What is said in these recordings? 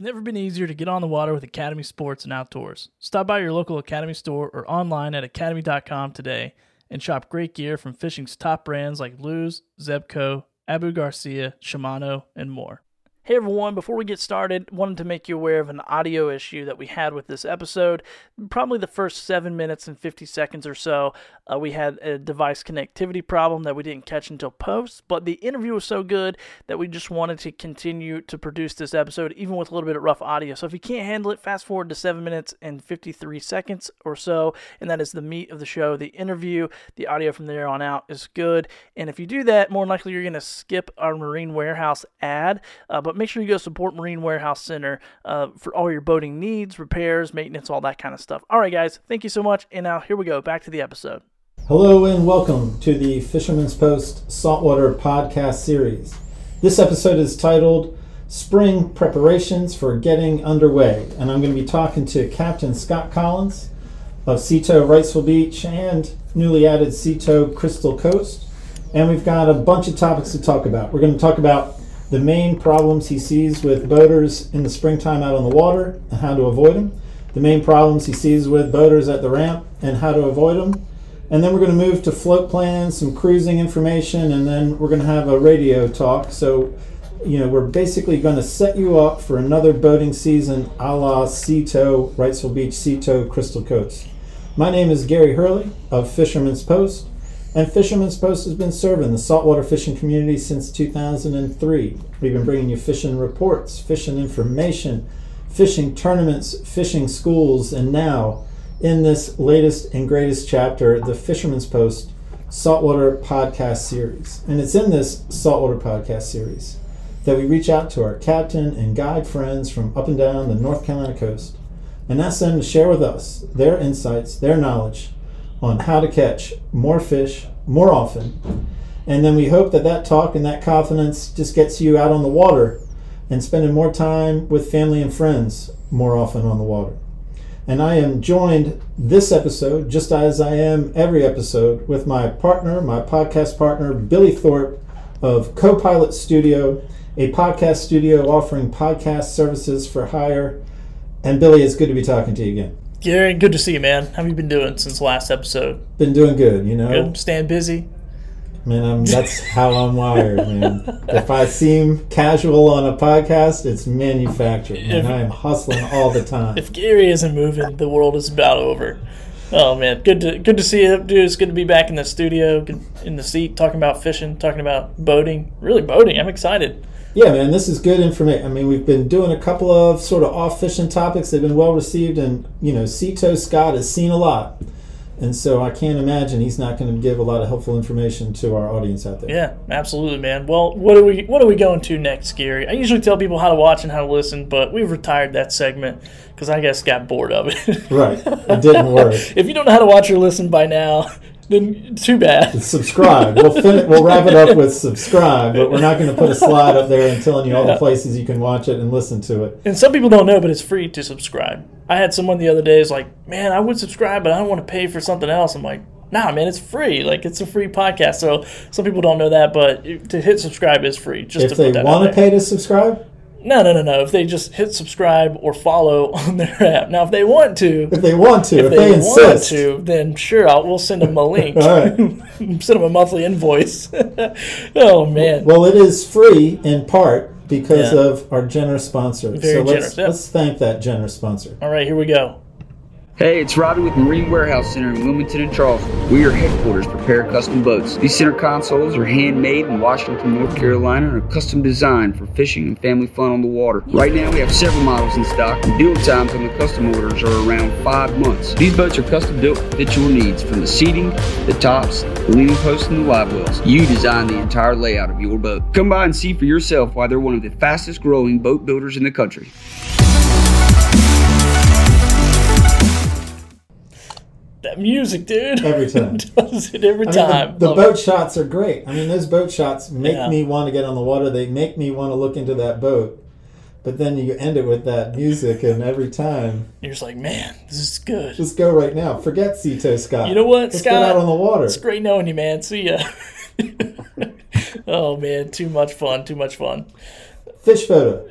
It's never been easier to get on the water with Academy Sports and Outdoors. Stop by your local Academy store or online at academy.com today and shop great gear from fishing's top brands like Lew's, Zebco, Abu Garcia, Shimano, and more. Hey everyone, before we get started, wanted to make you aware of an audio issue that we had with this episode. Probably the first 7 minutes and 50 seconds or so, uh, we had a device connectivity problem that we didn't catch until post, but the interview was so good that we just wanted to continue to produce this episode even with a little bit of rough audio. So if you can't handle it, fast forward to 7 minutes and 53 seconds or so, and that is the meat of the show, the interview. The audio from there on out is good, and if you do that, more likely you're going to skip our Marine Warehouse ad, uh, but make sure you go support Marine Warehouse Center uh, for all your boating needs, repairs, maintenance, all that kind of stuff. All right, guys, thank you so much. And now here we go, back to the episode. Hello and welcome to the Fisherman's Post Saltwater Podcast Series. This episode is titled Spring Preparations for Getting Underway, and I'm going to be talking to Captain Scott Collins of Sea-Tow Wrightsville Beach and newly added Sea-Tow Crystal Coast. And we've got a bunch of topics to talk about. We're going to talk about the main problems he sees with boaters in the springtime out on the water and how to avoid them, the main problems he sees with boaters at the ramp and how to avoid them. And then we're going to move to float plans, some cruising information, and then we're going to have a radio talk. So, you know, we're basically going to set you up for another boating season a la Sea-Tow, Wrightsville Beach Sea-Tow Crystal Coast. My name is Gary Hurley of Fisherman's Post. And Fisherman's Post has been serving the saltwater fishing community since 2003. We've been bringing you fishing reports, fishing information, fishing tournaments, fishing schools, and now, in this latest and greatest chapter, the Fisherman's Post Saltwater Podcast Series. And it's in this Saltwater Podcast Series that we reach out to our captain and guide friends from up and down the North Carolina coast and ask them to share with us their insights, their knowledge on how to catch more fish more often. And then we hope that that talk and that confidence just gets you out on the water and spending more time with family and friends more often on the water. And I am joined this episode, just as I am every episode, with my partner, my podcast partner, Billy Thorpe of Copilot Studio, a podcast studio offering podcast services for hire. And Billy, it's good to be talking to you again. Gary, good to see you, man. How have you been doing since the last episode? Been doing good, you know. Good, staying busy. Man, I'm, that's how I'm wired, man. If I seem casual on a podcast, it's manufactured, and I am hustling all the time. If Gary isn't moving, the world is about over. Oh man, good to good to see you, dude. It's good to be back in the studio, in the seat, talking about fishing, talking about boating. Really boating. I'm excited. Yeah, man, this is good information. I mean, we've been doing a couple of sort of off fishing topics. They've been well received, and you know, Sea-Tow Scott has seen a lot, and so I can't imagine he's not going to give a lot of helpful information to our audience out there. Yeah, absolutely, man. Well, what are we what are we going to next, Gary? I usually tell people how to watch and how to listen, but we've retired that segment because I guess got bored of it. Right, it didn't work. if you don't know how to watch or listen by now, then too bad. subscribe. We'll fin- we'll wrap it up with subscribe, but we're not going to put a slide up there and telling you all the places you can watch it and listen to it. And some people don't know, but it's free to subscribe. I had someone the other day is like, "Man, I would subscribe, but I don't want to pay for something else." I'm like, "Nah, man, it's free. Like it's a free podcast." So some people don't know that, but to hit subscribe is free. Just If to they want to pay to subscribe, No, no, no, no. If they just hit subscribe or follow on their app. Now, if they want to, if they want to, if, if they, they, want insist, to, then sure, I'll, we'll send them a link. All right. send them a monthly invoice. oh man. Well, it is free in part because Yeah. of our generous sponsor. Very so let's generous, let's thank that generous sponsor. All right, here we go. Hey, it's Robbie with Marine Warehouse Center in Wilmington and Charleston. We are headquarters for Repair Custom Boats. These center consoles are handmade in Washington, North Carolina, and are custom designed for fishing and family fun on the water. Right now, we have several models in stock, and build times on the custom orders are around five months. These boats are custom built to fit your needs, from the seating, the tops, the leaning posts, and the live wells. You design the entire layout of your boat. Come by and see for yourself why they're one of the fastest growing boat builders in the country. That music, dude. Every time. Does it every I mean, time. the, the boat it. shots are great. I mean, those boat shots make Yeah. me want to get on the water. They make me want to look into that boat. But then you end it with that music, and every time, You're just like, man, this is good. just go right now. Forget Sea-Tow Scott. You know what, Let's Scott? get out on the water. It's great knowing you, man. See ya. oh man, too much fun. Too much fun. Fish photo.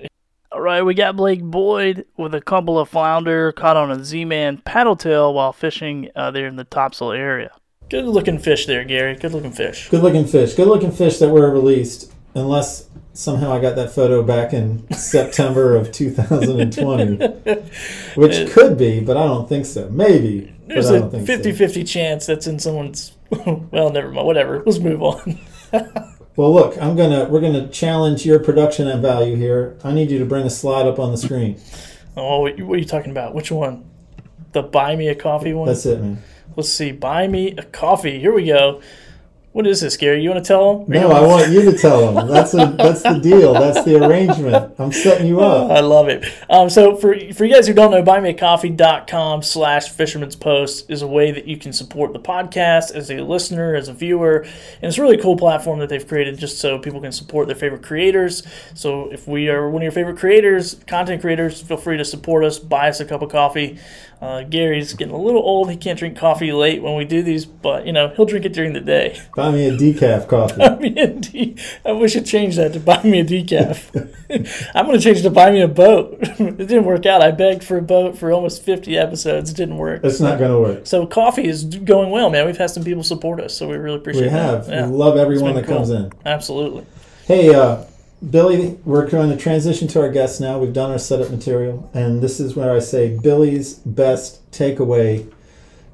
All right, we got Blake Boyd with a couple of flounder caught on a Z-Man paddle tail while fishing uh, there in the Topsail area. Good looking fish there, Gary. Good looking fish. Good looking fish. Good looking fish that were released, unless somehow I got that photo back in September of 2020, which could be, but I don't think so. Maybe, There's but I a don't think 50 so. 50 chance that's in someone's. well, never mind. Whatever. Let's move on. Well, look, I'm gonna we're gonna challenge your production and value here. I need you to bring a slide up on the screen. Oh, what what are you talking about? Which one? The buy me a coffee one? That's it, man. Let's see. Buy me a coffee. Here we go. What is this, Gary? You want to tell them? No, I want you to tell them. That's a, that's the deal. That's the arrangement. I'm setting you up. I love it. Um, so for for you guys who don't know, buymeacoffee.com slash fisherman's post is a way that you can support the podcast as a listener, as a viewer. And it's a really cool platform that they've created just so people can support their favorite creators. So if we are one of your favorite creators, content creators, feel free to support us, buy us a cup of coffee. Uh, Gary's getting a little old. He can't drink coffee late when we do these, but you know, he'll drink it during the day. Buy me a decaf coffee. Buy me a de- I wish should change that to buy me a decaf. I'm going to change it to buy me a boat. it didn't work out. I begged for a boat for almost 50 episodes. It didn't work. It's not going to work. So coffee is going well, man. We've had some people support us, so we really appreciate We that. have. Yeah, We love everyone that comes in. absolutely. Hey, uh, Billy, we're going to transition to our guests now. We've done our setup material, and this is where I say Billy's best takeaway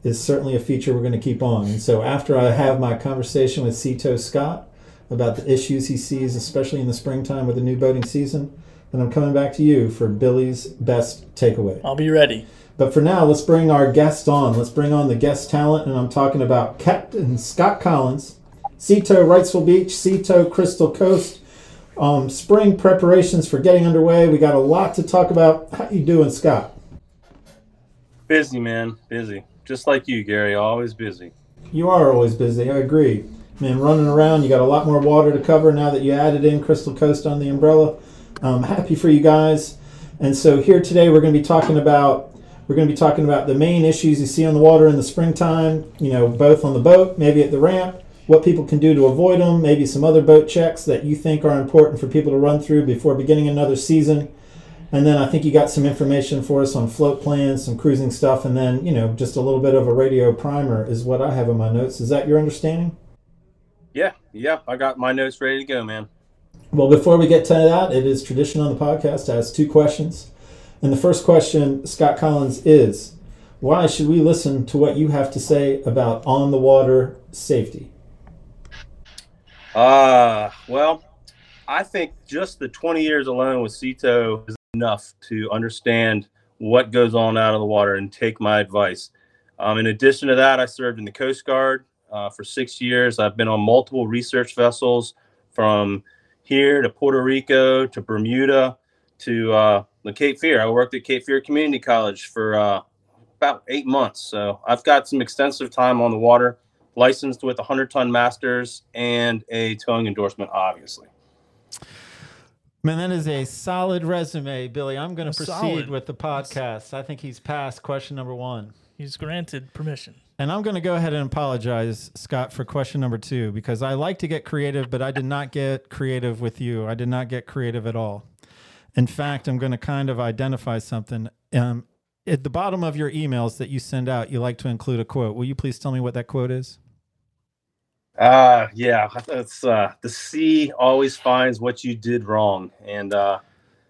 is certainly a feature we're going to keep on. And so after I have my conversation with Sea Tow Scott about the issues he sees, especially in the springtime with the new boating season, then I'm coming back to you for Billy's best takeaway. I'll be ready. But for now, let's bring our guest on. Let's bring on the guest talent, and I'm talking about Captain Scott Collins, Sea Tow Wrightsville Beach, Sea Tow Crystal Coast. Um, spring preparations for getting underway. We got a lot to talk about. How you doing, Scott? Busy, man. Busy. Just like you, Gary. Always busy. You are always busy. I agree. Man, running around. You got a lot more water to cover now that you added in Crystal Coast on the umbrella. I'm happy for you guys. And so here today we're going to be talking about we're going to be talking about the main issues you see on the water in the springtime. You know, both on the boat, maybe at the ramp, what people can do to avoid them, maybe some other boat checks that you think are important for people to run through before beginning another season. And then I think you got some information for us on float plans, some cruising stuff, and then, you know, just a little bit of a radio primer is what I have in my notes. Is that your understanding? Yeah, yeah. I got my notes ready to go, man. Well, before we get to that, it is tradition on the podcast to ask two questions. And the first question, Scott Collins, is why should we listen to what you have to say about on the water safety? Uh, well, I think just the 20 years alone with Sea Tow is enough to understand what goes on out of the water and take my advice. Um, in addition to that, I served in the Coast Guard uh, for six years. I've been on multiple research vessels from here to Puerto Rico to Bermuda to uh, the Cape Fear. I worked at Cape Fear Community College for uh, about eight months. So I've got some extensive time on the water, licensed with 100 ton masters and a towing endorsement, obviously. Man, that is a solid resume, Billy. I'm going to proceed Solid. with the podcast. I think he's passed question number one. He's granted permission. And I'm going to go ahead and apologize, Scott, for question number two, because I like to get creative, but I did not get creative with you. I did not get creative at all. In fact, I'm going to kind of identify something. Um, at the bottom of your emails that you send out, you like to include a quote. Will you please tell me what that quote is? Uh, yeah, it's uh, the sea always finds what you did wrong, and uh,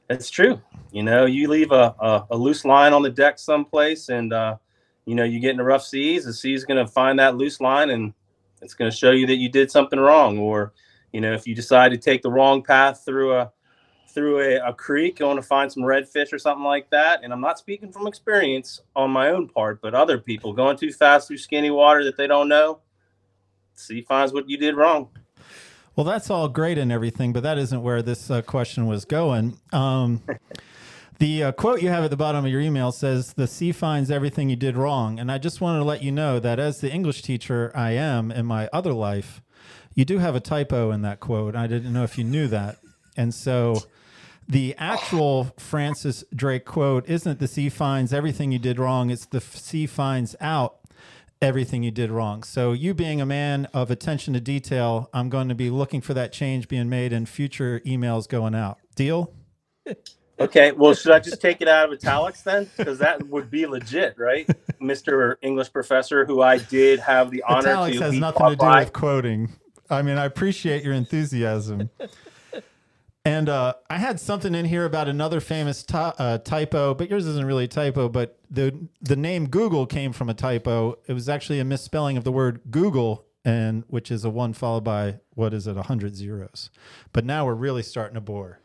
it's true. You know, you leave a, a, a loose line on the deck someplace, and uh, you know you get into rough seas. The sea's going to find that loose line, and it's going to show you that you did something wrong. Or, you know, if you decide to take the wrong path through a through a, a creek, going to find some redfish or something like that. And I'm not speaking from experience on my own part, but other people going too fast through skinny water that they don't know sea finds what you did wrong. Well, that's all great and everything, but that isn't where this uh, question was going. Um, the uh, quote you have at the bottom of your email says, The sea finds everything you did wrong. And I just wanted to let you know that as the English teacher I am in my other life, you do have a typo in that quote. I didn't know if you knew that. And so the actual Francis Drake quote isn't the sea finds everything you did wrong, it's the sea finds out everything you did wrong. So, you being a man of attention to detail, I'm going to be looking for that change being made in future emails going out. Deal? Okay, well, should I just take it out of italics then? Because that would be legit, right, Mister English professor, who I did have the honor italics to. has nothing to do by. with quoting. I mean, I appreciate your enthusiasm. And uh, I had something in here about another famous ty- uh, typo, but yours isn't really a typo. But the the name Google came from a typo. It was actually a misspelling of the word googol, and which is a one followed by what is it, a hundred zeros. But now we're really starting to bore.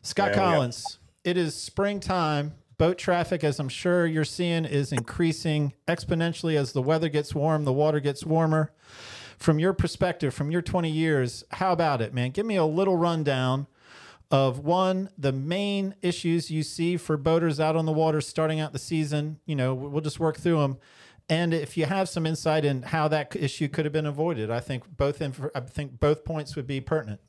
Scott go. Collins, it is springtime. Boat traffic, as I'm sure you're seeing, is increasing exponentially as the weather gets warm, the water gets warmer. From your perspective, from your 20 years, how about it, man? Give me a little rundown of one, the main issues you see for boaters out on the water starting out the season. You know, we'll just work through them. And if you have some insight in how that issue could have been avoided, I think both inf- I think both points would be pertinent.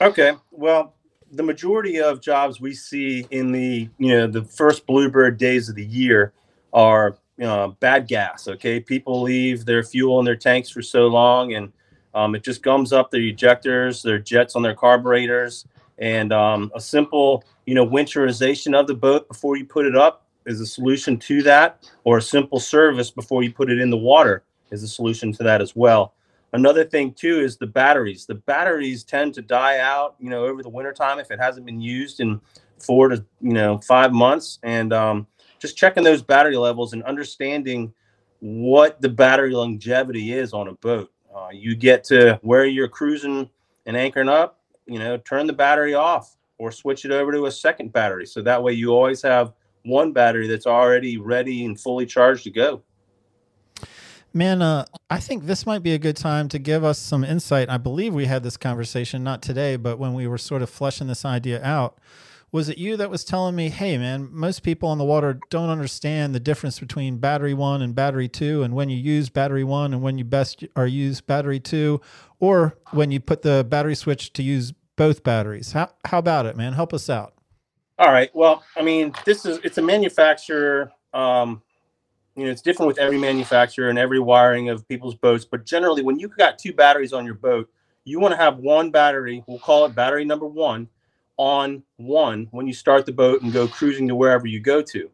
Okay, well, the majority of jobs we see in the you know the first bluebird days of the year are uh, bad gas. Okay, people leave their fuel in their tanks for so long, and um, it just gums up their injectors, their jets on their carburetors, and um, a simple you know winterization of the boat before you put it up is a solution to that, or a simple service before you put it in the water is a solution to that as well. Another thing too is the batteries. The batteries tend to die out, you know, over the wintertime if it hasn't been used in four to you know five months. And um, just checking those battery levels and understanding what the battery longevity is on a boat. Uh, you get to where you're cruising and anchoring up, you know, turn the battery off or switch it over to a second battery. So that way you always have one battery that's already ready and fully charged to go. Man, uh, I think this might be a good time to give us some insight. I believe we had this conversation, not today, but when we were sort of fleshing this idea out. Was it you that was telling me, hey, man, most people on the water don't understand the difference between battery one and battery two, and when you use battery one and when you best are use battery two, or when you put the battery switch to use both batteries? How, how about it, man? Help us out. All right. Well, I mean, this is it's a manufacturer. Um, you know, it's different with every manufacturer and every wiring of people's boats. But generally, when you've got two batteries on your boat, you want to have one battery. We'll call it battery number one on one when you start the boat and go cruising to wherever you go to.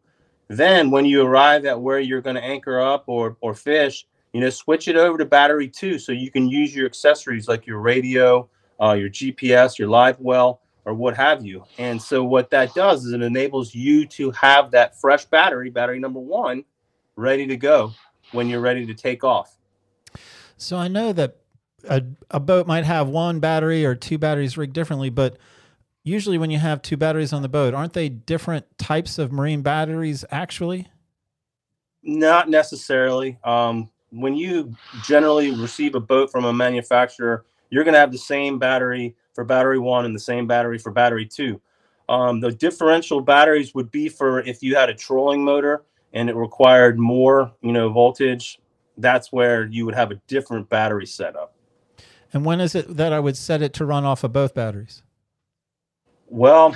Then, when you arrive at where you're going to anchor up or or fish, you know, switch it over to battery two so you can use your accessories like your radio, uh, your GPS, your live well or what have you. And so what that does is it enables you to have that fresh battery, battery number one, ready to go when you're ready to take off. So I know that a, a boat might have one battery or two batteries rigged differently, but usually when you have two batteries on the boat, aren't they different types of marine batteries actually? Not necessarily. Um, when you generally receive a boat from a manufacturer, you're going to have the same battery for battery one and the same battery for battery two. Um, the differential batteries would be for if you had a trolling motor and it required more, you know, voltage. That's where you would have a different battery setup. And when is it that I would set it to run off of both batteries? Well,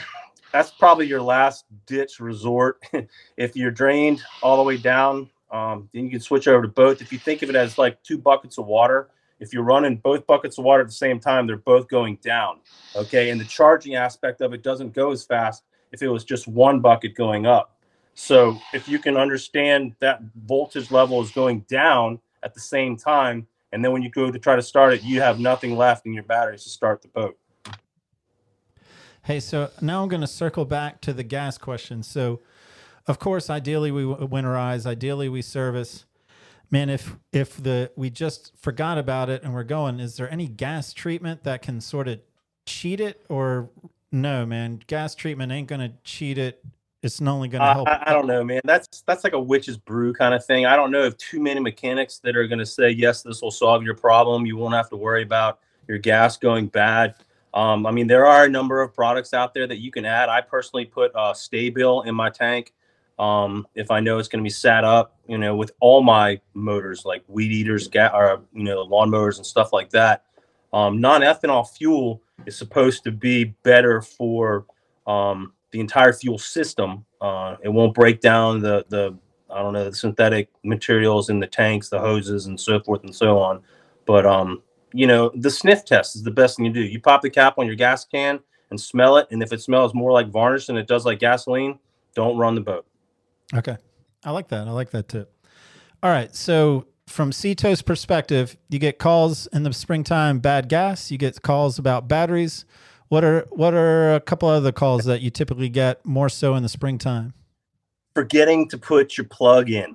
that's probably your last ditch resort. if you're drained all the way down, um, then you can switch over to both. If you think of it as like two buckets of water, if you're running both buckets of water at the same time, they're both going down. Okay. And the charging aspect of it doesn't go as fast if it was just one bucket going up. So if you can understand that voltage level is going down at the same time, and then when you go to try to start it, you have nothing left in your batteries to start the boat. Hey, so now I'm going to circle back to the gas question. So, of course, ideally we winterize, ideally we service. Man, if if the we just forgot about it and we're going, is there any gas treatment that can sort of cheat it, or no, man? Gas treatment ain't going to cheat it. It's not only going to help. I, I don't know, man. That's that's like a witch's brew kind of thing. I don't know if too many mechanics that are going to say yes, this will solve your problem. You won't have to worry about your gas going bad. Um, I mean, there are a number of products out there that you can add. I personally put uh, Sta-Bil in my tank um, if I know it's going to be sat up. You know, with all my motors like weed eaters, ga- or you know, lawnmowers and stuff like that. Um, non-ethanol fuel is supposed to be better for um, the entire fuel system. Uh, it won't break down the the I don't know the synthetic materials in the tanks, the hoses, and so forth and so on. But um, you know, the sniff test is the best thing you do. You pop the cap on your gas can and smell it. And if it smells more like varnish than it does like gasoline, don't run the boat. Okay. I like that. I like that tip. All right. So from Sea-Tow's perspective, you get calls in the springtime, bad gas. You get calls about batteries. What are what are a couple other calls that you typically get more so in the springtime? Forgetting to put your plug in.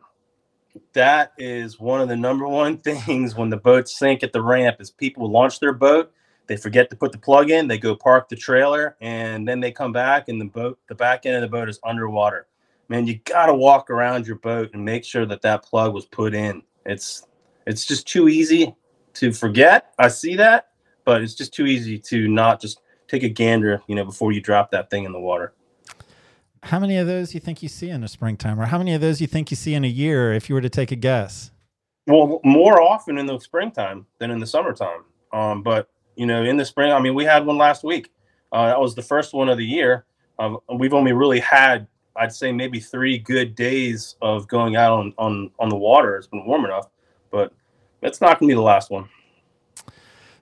That is one of the number one things when the boats sink at the ramp is people launch their boat, they forget to put the plug in, they go park the trailer, and then they come back and the boat, the back end of the boat is underwater. Man, you got to walk around your boat and make sure that that plug was put in. It's it's just too easy to forget. I see that, but it's just too easy to not just take a gander, you know, before you drop that thing in the water. How many of those you think you see in the springtime, or how many of those you think you see in a year, if you were to take a guess? Well, more often in the springtime than in the summertime. Um, but you know, in the spring, I mean, we had one last week. Uh, that was the first one of the year. Um, we've only really had, I'd say, maybe three good days of going out on on on the water. It's been warm enough, but it's not going to be the last one.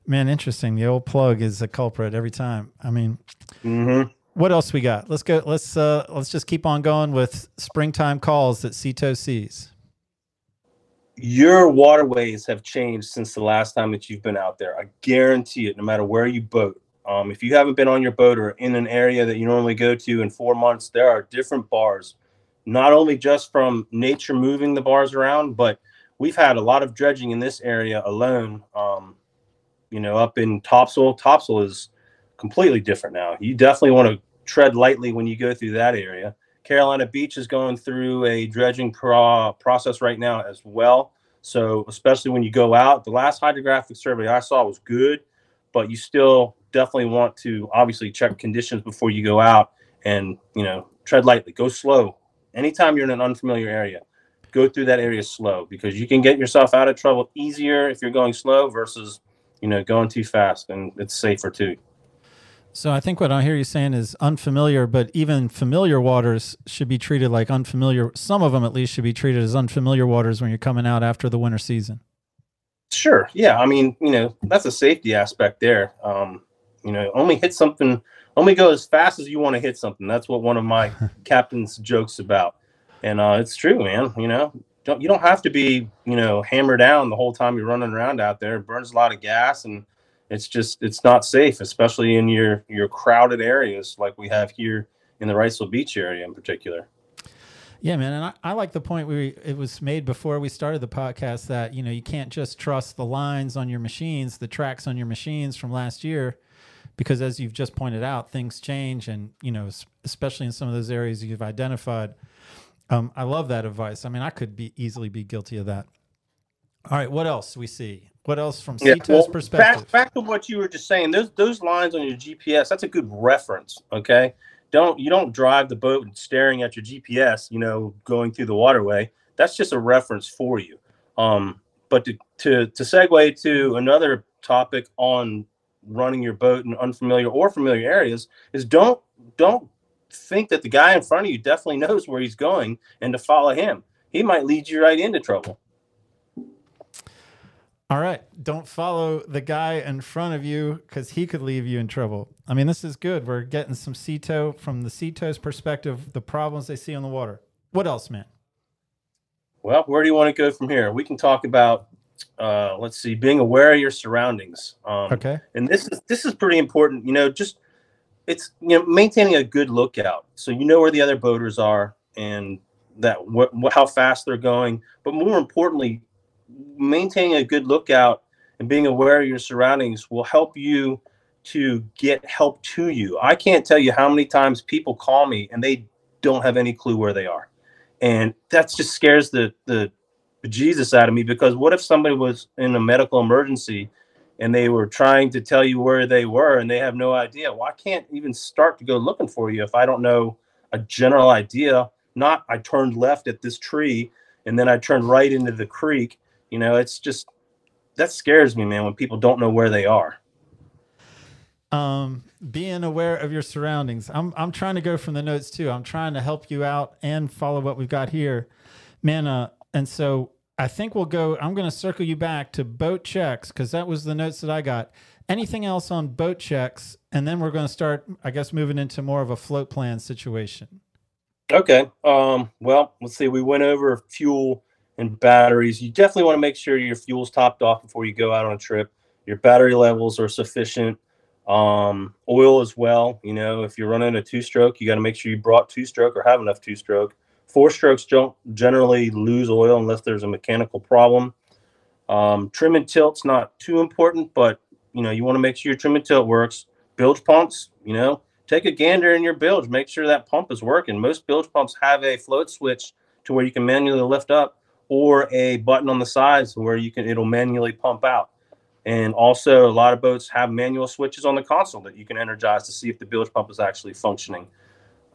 Man, interesting. The old plug is a culprit every time. I mean, Mm-hmm. What else we got? Let's go. Let's uh, let's just keep on going with springtime calls that Sea-Tow sees. Your waterways have changed since the last time that you've been out there. I guarantee it. No matter where you boat, um, if you haven't been on your boat or in an area that you normally go to in four months, there are different bars. Not only just from nature moving the bars around, but we've had a lot of dredging in this area alone. Um, you know, up in Topsail. Topsail is completely different now. You definitely want to tread lightly when you go through that area. Carolina Beach is going through a dredging pro- process right now as well. So, especially when you go out, the last hydrographic survey I saw was good, but you still definitely want to obviously check conditions before you go out and, you know, tread lightly, go slow. Anytime you're in an unfamiliar area, go through that area slow because you can get yourself out of trouble easier if you're going slow versus, you know, going too fast and it's safer too. So I think what I hear you saying is unfamiliar, but even familiar waters should be treated like unfamiliar. Some of them, at least, should be treated as unfamiliar waters when you're coming out after the winter season. Sure. Yeah. I mean, you know, that's a safety aspect there. Um, you know, only hit something, only go as fast as you want to hit something. That's what one of my captain's jokes about. And uh, it's true, man. You know, don't you don't have to be, you know, hammered down the whole time you're running around out there. It burns a lot of gas and it's just it's not safe, especially in your your crowded areas like we have here in the Wrightsville Beach area in particular. Yeah, man, and I, I like the point we it was made before we started the podcast that you know you can't just trust the lines on your machines, the tracks on your machines from last year, because as you've just pointed out, things change, and you know especially in some of those areas you've identified. Um, I love that advice. I mean, I could be easily be guilty of that. All right, what else we see? What else from Yeah, well, perspective? Back, back to what you were just saying. Those those lines on your GPS, that's a good reference. Okay. Don't you don't drive the boat and staring at your GPS, you know, going through the waterway. That's just a reference for you. Um, but to, to to segue to another topic on running your boat in unfamiliar or familiar areas is don't don't think that the guy in front of you definitely knows where he's going and to follow him. He might lead you right into trouble. All right. Don't follow the guy in front of you because he could leave you in trouble. I mean, this is good. We're getting some Sea-Tow from the Sea-Tow's perspective, the problems they see on the water. What else, man? Well, where do you want to go from here? We can talk about, uh, let's see, being aware of your surroundings. Um, Okay. And this is this is pretty important. You know, just it's you know maintaining a good lookout, so you know where the other boaters are and that what, wh- how fast they're going. But more importantly, maintaining a good lookout and being aware of your surroundings will help you to get help to you. I can't tell you how many times people call me and they don't have any clue where they are and that just scares the the Jesus out of me because what if somebody was in a medical emergency and they were trying to tell you where they were and they have no idea? Well, I can't even start to go looking for you if I don't know a general idea. Not I turned left at this tree and then I turned right into the creek. You know, it's just that scares me, man, when people don't know where they are. Um, being aware of your surroundings. I'm I'm trying to go from the notes too. I'm trying to help you out and follow what we've got here, man. Uh, and so I think we'll go. I'm going to circle you back to boat checks because that was the notes that I got. Anything else on boat checks? And then we're going to start, I guess, moving into more of a float plan situation. Okay. Um, well, let's see. We went over fuel and batteries. You definitely want to make sure your fuel's topped off before you go out on a trip. Your battery levels are sufficient. Um, oil as well. You know, if you're running a two stroke, you got to make sure you brought two stroke or have enough two stroke. Four strokes don't generally lose oil unless there's a mechanical problem. Um, trim and tilt's not too important, but you know you want to make sure your trim and tilt works. Bilge pumps, you know, take a gander in your bilge, make sure that pump is working. Most bilge pumps have a float switch to where you can manually lift up, or a button on the sides where you can it'll manually pump out. And also, a lot of boats have manual switches on the console that you can energize to see if the bilge pump is actually functioning.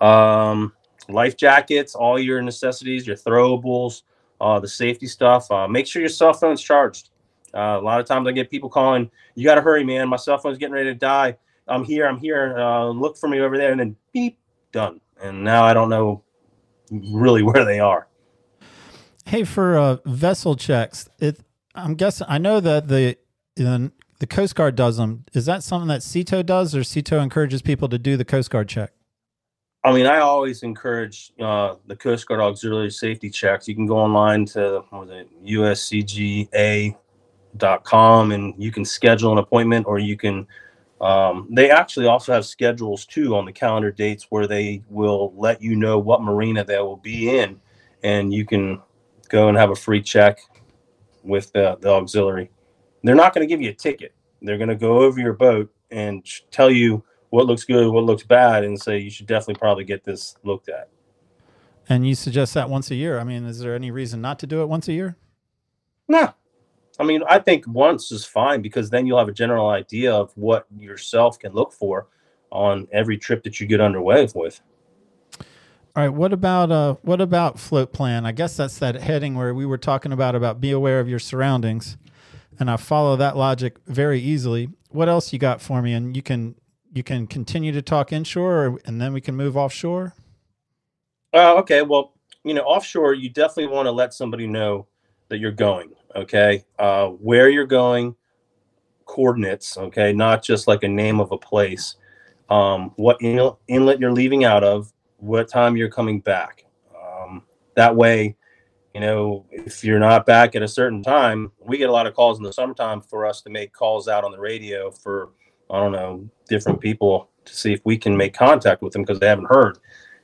Um, life jackets, all your necessities, your throwables, uh, the safety stuff. Uh, make sure your cell phone's charged. Uh, a lot of times I get people calling, "You got to hurry, man! My cell phone's getting ready to die. I'm here. I'm here. Uh, look for me over there." And then beep, done. And now I don't know really where they are. Hey, for uh, vessel checks, it, I'm guessing I know that the the Coast Guard does them. Is that something that Sea Tow does, or Sea Tow encourages people to do the Coast Guard check? I mean, I always encourage uh, the Coast Guard auxiliary safety checks. You can go online to what was it, uscga.com and you can schedule an appointment or you can. Um, they actually also have schedules too on the calendar dates where they will let you know what marina they will be in, and you can go and have a free check with the, the auxiliary. They're not going to give you a ticket. They're going to go over your boat and tell you what looks good, what looks bad, and say you should definitely probably get this looked at. And you suggest that once a year. I mean, is there any reason not to do it once a year? No. I mean, I think once is fine because then you'll have a general idea of what yourself can look for on every trip that you get underway with. All right. What about uh what about float plan? I guess that's that heading where we were talking about about be aware of your surroundings. And I follow that logic very easily. What else you got for me? And you can you can continue to talk inshore, or, and then we can move offshore. Uh, okay. Well, you know, offshore, you definitely want to let somebody know that you're going. Okay, uh, where you're going, coordinates. Okay, not just like a name of a place. Um, what inlet you're leaving out of, what time you're coming back. Um, that way, you know, if you're not back at a certain time, we get a lot of calls in the summertime for us to make calls out on the radio for I don't know, different people to see if we can make contact with them because they haven't heard.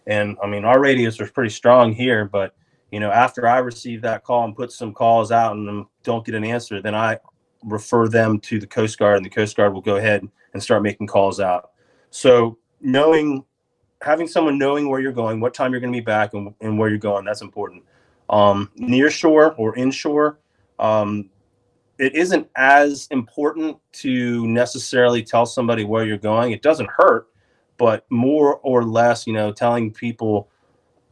And I mean, our radius was pretty strong here, but you know, after I receive that call and put some calls out and don't get an answer, then I refer them to the Coast Guard, and the Coast Guard will go ahead and start making calls out. So knowing, having someone knowing where you're going, what time you're going to be back, and, and where you're going, that's important. Um, near shore or inshore, um, it isn't as important to necessarily tell somebody where you're going. It doesn't hurt, but more or less, you know, telling people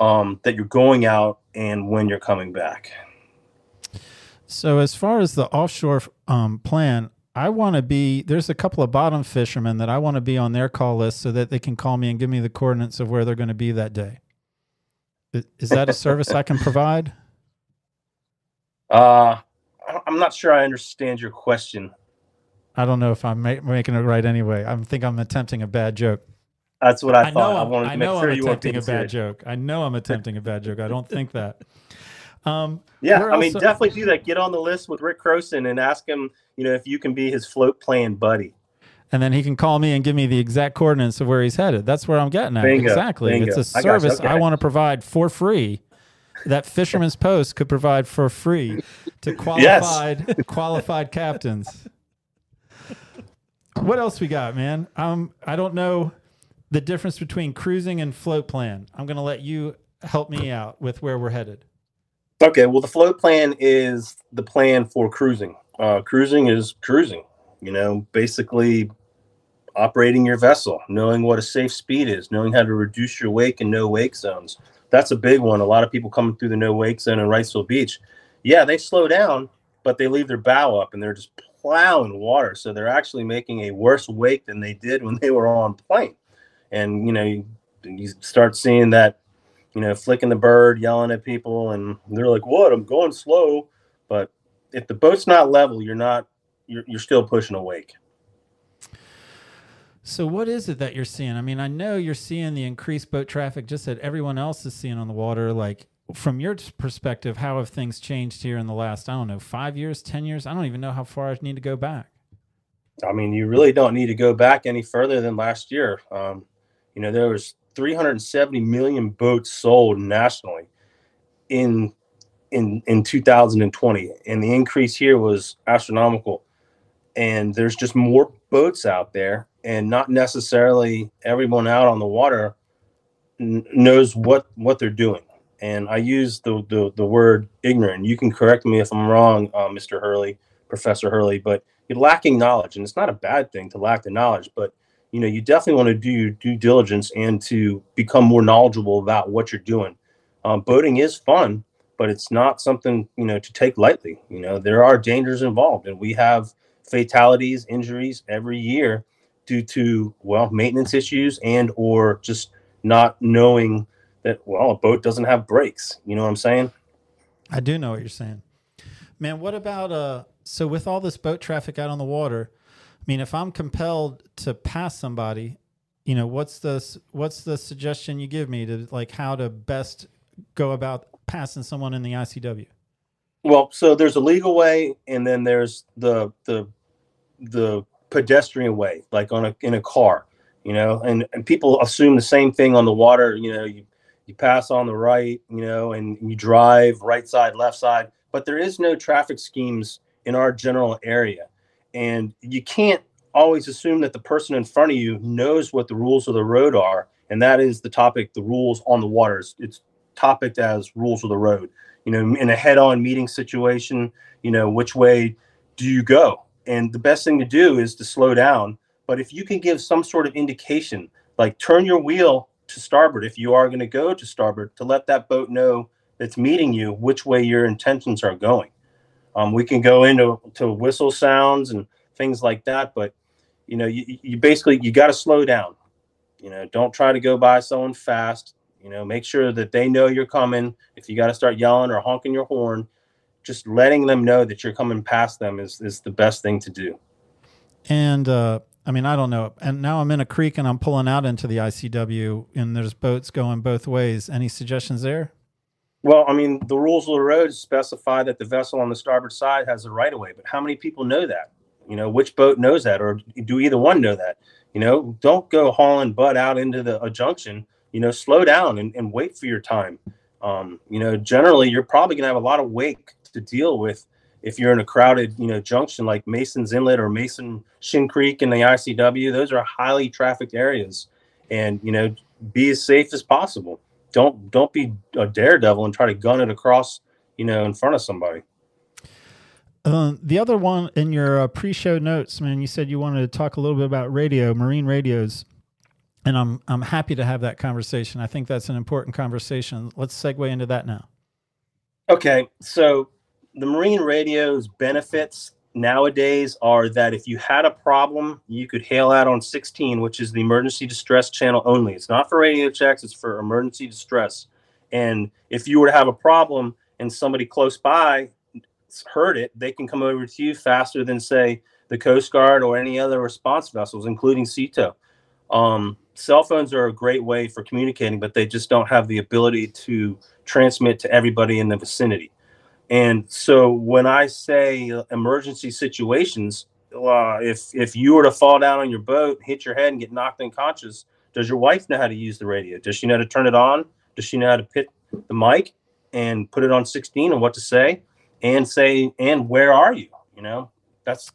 um, that you're going out and when you're coming back. So, as far as the offshore um, plan, I want to be. There's a couple of bottom fishermen that I want to be on their call list so that they can call me and give me the coordinates of where they're going to be that day. Is that a service I can provide? Uh, I'm not sure I understand your question. I don't know if I'm ma- making it right anyway. I think I'm attempting a bad joke. That's what I, I thought. Know I wanted to I make know sure I'm you attempting a bad joke. I know I'm attempting a bad joke. I don't think that. Um, yeah, I mean, definitely do that. Get on the list with Rick Croson and ask him, you know, if you can be his float plan buddy. And then he can call me and give me the exact coordinates of where he's headed. That's where I'm getting at. Bingo. Exactly. Bingo. It's a service I, okay. I want to provide for free that Fisherman's Post could provide for free to qualified yes. qualified captains. What else we got, man? Um, I don't know the difference between cruising and float plan. I'm going to let you help me out with where we're headed. Okay, well, the float plan is the plan for cruising. Uh, cruising is cruising. You know, basically operating your vessel, knowing what a safe speed is, knowing how to reduce your wake and no wake zones that's a big one. A lot of people coming through the no wake zone in Wrightsville Beach, yeah, they slow down, but they leave their bow up and they're just plowing water. So they're actually making a worse wake than they did when they were on plane. And you know, you, you start seeing that, you know, flicking the bird, yelling at people, and they're like, "What? I'm going slow." But if the boat's not level, you're not you're, you're still pushing a wake. So what is it that you're seeing? I mean, I know you're seeing the increased boat traffic just that everyone else is seeing on the water. Like from your perspective, how have things changed here in the last, I don't know, five years, 10 years? I don't even know how far I need to go back. I mean, you really don't need to go back any further than last year. Um, you know, there was 370 million boats sold nationally in in in 2020, and the increase here was astronomical. And there's just more boats out there, and not necessarily everyone out on the water n- knows what what they're doing. And I use the, the the word ignorant. You can correct me if I'm wrong, uh, Mr. Hurley, Professor Hurley, but you're lacking knowledge, and it's not a bad thing to lack the knowledge, but you know you definitely want to do your due diligence and to become more knowledgeable about what you're doing. Um, boating is fun, but it's not something you know to take lightly. You know there are dangers involved, and we have fatalities, injuries every year due to well maintenance issues and or just not knowing that well a boat doesn't have brakes. You know what I'm saying? I do know what you're saying, man. What about uh? So with all this boat traffic out on the water, mean, if I'm compelled to pass somebody, you know, what's the what's the suggestion you give me to like how to best go about passing someone in the ICW? Well, so there's a legal way, and then there's the the the pedestrian way, like on a in a car, you know, and, and people assume the same thing on the water. You know, you you pass on the right, you know, and you drive right side, left side, but there is no traffic schemes in our general area, and you can't always assume that the person in front of you knows what the rules of the road are, and that is the topic, the rules on the waters. It's topic as rules of the road. You know, in a head-on meeting situation, you know, which way do you go? And the best thing to do is to slow down. But if you can give some sort of indication, like turn your wheel to starboard if you are going to go to starboard, to let that boat know that's meeting you which way your intentions are going. Um, we can go into to whistle sounds and things like that, but you know, you, you basically you got to slow down. You know, don't try to go by someone fast. You know, make sure that they know you're coming. If you got to start yelling or honking your horn, just letting them know that you're coming past them is is the best thing to do. And uh, I mean, I don't know. And now I'm in a creek and I'm pulling out into the ICW, and there's boats going both ways. Any suggestions there? Well, I mean, the rules of the road specify that the vessel on the starboard side has the right of way, but how many people know that? You know, which boat knows that, or do either one know that? You know, don't go hauling butt out into the a junction. You know, slow down and, and wait for your time. Um, you know, generally, you're probably going to have a lot of wake to deal with if you're in a crowded, you know, junction like Mason's Inlet or Mason Shin Creek in the ICW. Those are highly trafficked areas, and you know, be as safe as possible don't don't be a daredevil and try to gun it across, you know, in front of somebody. Uh, the other one in your uh, pre-show notes, man, you said you wanted to talk a little bit about radio, marine radios, and I'm I'm happy to have that conversation. I think that's an important conversation. Let's segue into that now. Okay, so the marine radio's benefits nowadays are that if you had a problem, you could hail out on 16, which is the emergency distress channel only. It's not for radio checks, it's for emergency distress. And if you were to have a problem and somebody close by heard it, they can come over to you faster than, say, the Coast Guard or any other response vessels, including Sea Tow. Um, cell phones are a great way for communicating, but they just don't have the ability to transmit to everybody in the vicinity. And so when I say emergency situations, uh, if if you were to fall down on your boat, hit your head, and get knocked unconscious, does your wife know how to use the radio? Does she know how to turn it on? Does she know how to put the mic and put it on 16 and what to say and say and where are you? You know, that's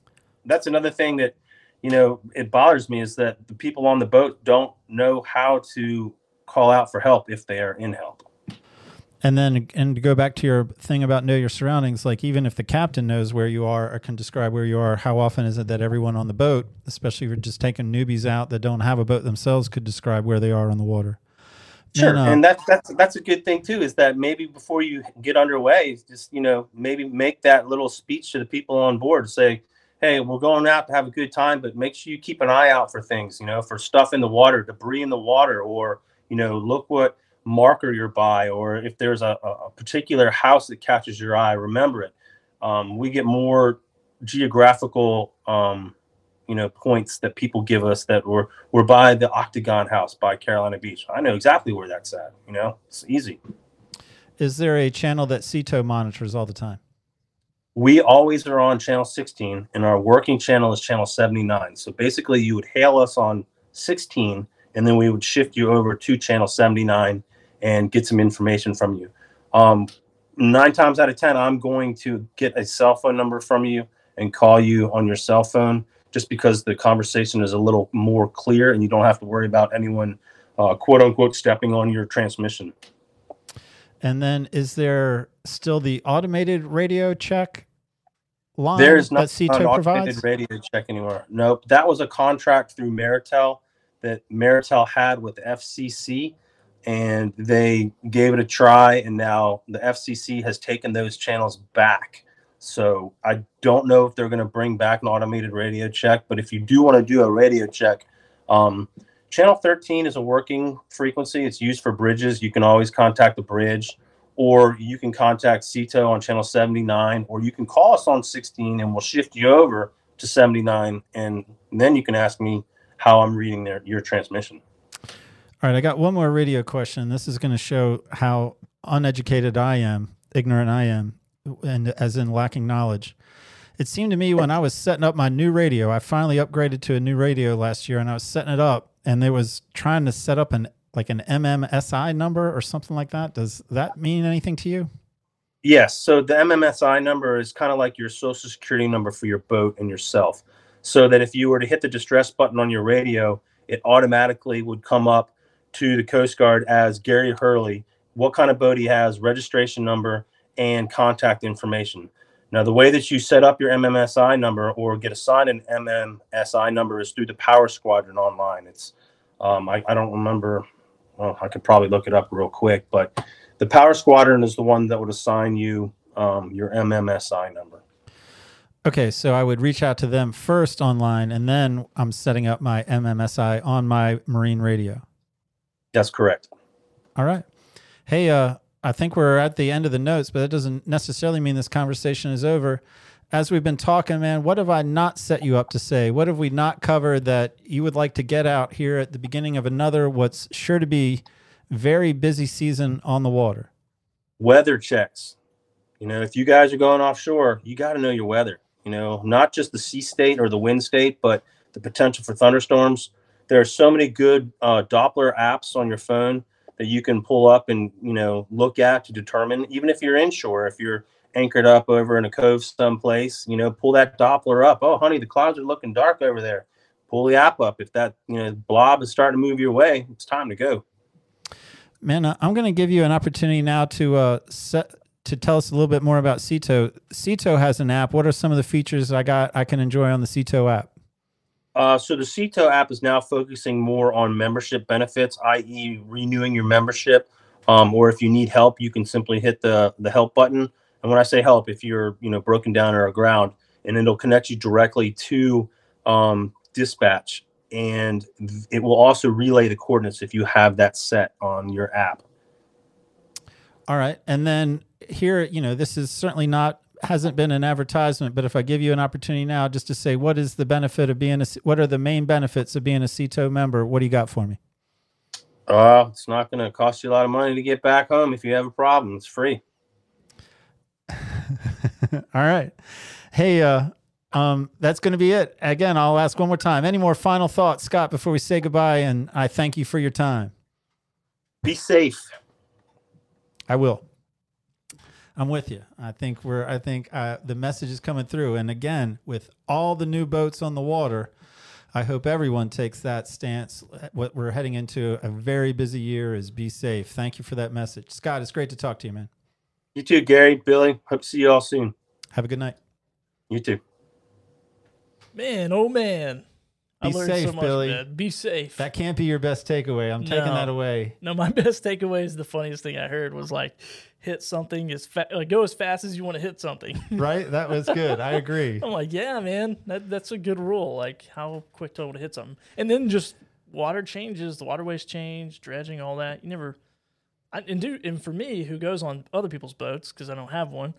that's another thing that you know it bothers me is that the people on the boat don't know how to call out for help if they are in help. And then, and to go back to your thing about know your surroundings, like even if the captain knows where you are or can describe where you are, how often is it that everyone on the boat, especially if you're just taking newbies out that don't have a boat themselves, could describe where they are on the water? Sure, uh, and that's that's that's a good thing too. Is that maybe before you get underway, just you know maybe make that little speech to the people on board. Say, hey, we're going out to have a good time, but make sure you keep an eye out for things. You know, for stuff in the water, debris in the water, or you know, look what marker you're by, or if there's a, a particular house that catches your eye, remember it. um, we get more geographical, um, you know, points that people give us that we're we're by the Octagon House by Carolina Beach. I know exactly where that's at. You know, it's easy. Is there a channel that Sea Tow monitors all the time? We always are on channel 16, and our working channel is channel 79. So basically, you would hail us on 16, and then we would shift you over to channel 79 and get some information from you. Um, nine times out of 10, I'm going to get a cell phone number from you and call you on your cell phone just because the conversation is a little more clear and you don't have to worry about anyone, uh, quote unquote, stepping on your transmission. And then is there still the automated radio check line There's not that an automated provides? radio check anymore. Nope. That was a contract through Maritel that Maritel had with FCC, and they gave it a try, and now the FCC has taken those channels back. So I don't know if they're going to bring back an automated radio check, but if you do want to do a radio check, um, channel 13 is a working frequency. It's used for bridges. You can always contact the bridge, or you can contact Sea Tow on channel 79, or you can call us on 16 and we'll shift you over to 79. And then you can ask me how I'm reading their, your transmission. All right, I got one more radio question. This is going to show how uneducated I am, ignorant I am, and as in lacking knowledge. It seemed to me when I was setting up my new radio, I finally upgraded to a new radio last year, and I was setting it up, and it was trying to set up an like an MMSI number or something like that. Does that mean anything to you? Yes. So the MMSI number is kind of like your social security number for your boat and yourself. So that if you were to hit the distress button on your radio, it automatically would come up to the Coast Guard as Gary Hurley, what kind of boat he has, registration number, and contact information. Now, the way that you set up your MMSI number or get assigned an MMSI number is through the Power Squadron online. It's um, I, I don't remember. Well, I could probably look it up real quick, but the Power Squadron is the one that would assign you um, your MMSI number. Okay, so I would reach out to them first online, and then I'm setting up my MMSI on my marine radio. That's correct. All right. Hey, uh, I think we're at the end of the notes, but that doesn't necessarily mean this conversation is over. As we've been talking, man, what have I not set you up to say? What have we not covered that you would like to get out here at the beginning of another, what's sure to be very busy season on the water? Weather checks. You know, if you guys are going offshore, you got to know your weather. You know, not just the sea state or the wind state, but the potential for thunderstorms. There are so many good uh, Doppler apps on your phone that you can pull up and you know look at to determine. Even if you're inshore, if you're anchored up over in a cove someplace, you know, pull that Doppler up. Oh, honey, the clouds are looking dark over there. Pull the app up. If that you know blob is starting to move your way, it's time to go. Man, I'm going to give you an opportunity now to uh, set to tell us a little bit more about Sea Tow. CITO has an app. What are some of the features I got I can enjoy on the Sea Tow app? Uh, so the Sea Tow app is now focusing more on membership benefits, i.e., renewing your membership. Um, or if you need help, you can simply hit the the help button. And when I say help, if you're you know broken down or aground, and it'll connect you directly to um, dispatch, and it will also relay the coordinates if you have that set on your app. All right, and then here, you know, this is certainly not hasn't been an advertisement, but if I give you an opportunity now, just to say, what is the benefit of being a, what are the main benefits of being a Sea Tow member? What do you got for me? Uh, it's not going to cost you a lot of money to get back home if you have a problem. It's free. All right. Hey, uh, um, that's going to be it. Again, I'll ask one more time. Any more final thoughts, Scott, before we say goodbye? And I thank you for your time. Be safe. I will. I'm with you. I think we're. I think uh, the message is coming through. And again, with all the new boats on the water, I hope everyone takes that stance. What we're heading into a very busy year is be safe. Thank you for that message, Scott. It's great to talk to you, man. You too, Gary, Billy. Hope to see you all soon. Have a good night. You too. Man, oh man. Be I learned safe, so much, Billy. man. Be safe. That can't be your best takeaway. I'm taking No. that away. no, my best takeaway is the funniest thing I heard was like hit something as fast, like go as fast as you want to hit something. Right? That was good. I agree. I'm like, yeah, man, that, that's a good rule. Like, how quick to hit something, and then just water changes, the waterways change, dredging, all that. You never, I, and do, and for me, who goes on other people's boats because I don't have one,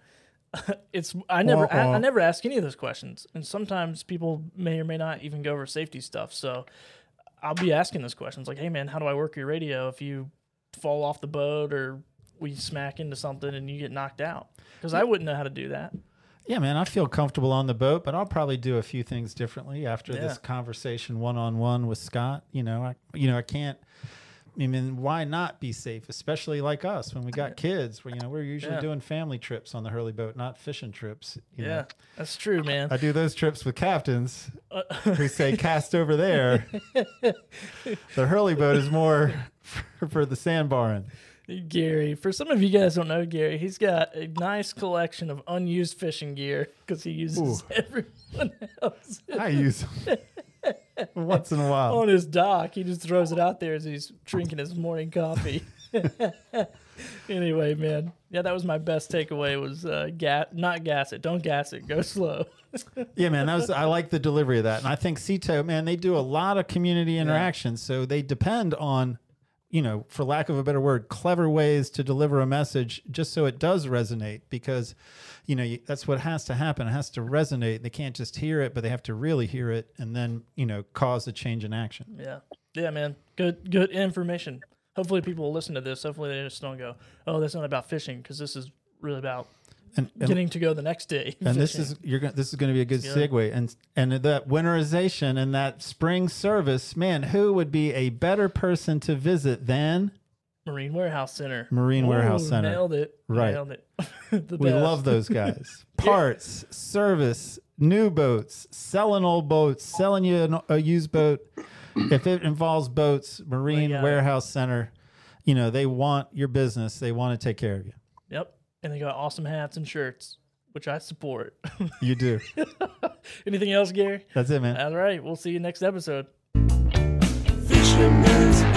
it's I never I. I never ask any of those questions, and sometimes people may or may not even go over safety stuff. So I'll be asking those questions like, "Hey man, how do I work your radio if you fall off the boat or we smack into something and you get knocked out?" Because I wouldn't know how to do that. Yeah, man, I feel comfortable on the boat, but I'll probably do a few things differently after this conversation one on one with Scott. You know, I you know I can't. I mean, why not be safe, especially like us when we got kids? Where you know we're usually Yeah. doing family trips on the Hurley boat, not fishing trips. you know. Yeah, that's true, man. I do those trips with captains Uh, who say cast over there. the Hurley boat is more for, for the sandbarring. Gary, for some of you guys don't know Gary, he's got a nice collection of unused fishing gear because he uses Ooh. everyone else I use them once in a while. on his dock. He just throws it out there as he's drinking his morning coffee. anyway, man, yeah, that was my best takeaway. Was uh, gas, not gas it, don't gas it, go slow. Yeah, man, that was I like the delivery of that, and I think Sea Tow, man, they do a lot of community interaction, so they depend on, you know, for lack of a better word, clever ways to deliver a message, just so it does resonate. Because, you know, that's what has to happen. It has to resonate. They can't just hear it, but they have to really hear it, and then you know, cause a change in action. Yeah, yeah, man, good, good information. Hopefully, people will listen to this. Hopefully, they just don't go, "Oh, that's not about fishing," because this is really about And, and getting to go the next day. and this is you're gonna, this is going to be a good segue and and that winterization and that spring service man who would be a better person to visit than Marine Warehouse Center. Marine Warehouse Center. Nailed it. Right. Nailed it. the we love those guys parts service new boats selling old boats selling you an, a used boat if it involves boats marine warehouse center you know they want your business they want to take care of you Yep. And they got awesome hats and shirts, which I support. you do Anything else, Gary? that's it man All right. We'll see you next episode. Fisherman's Pond.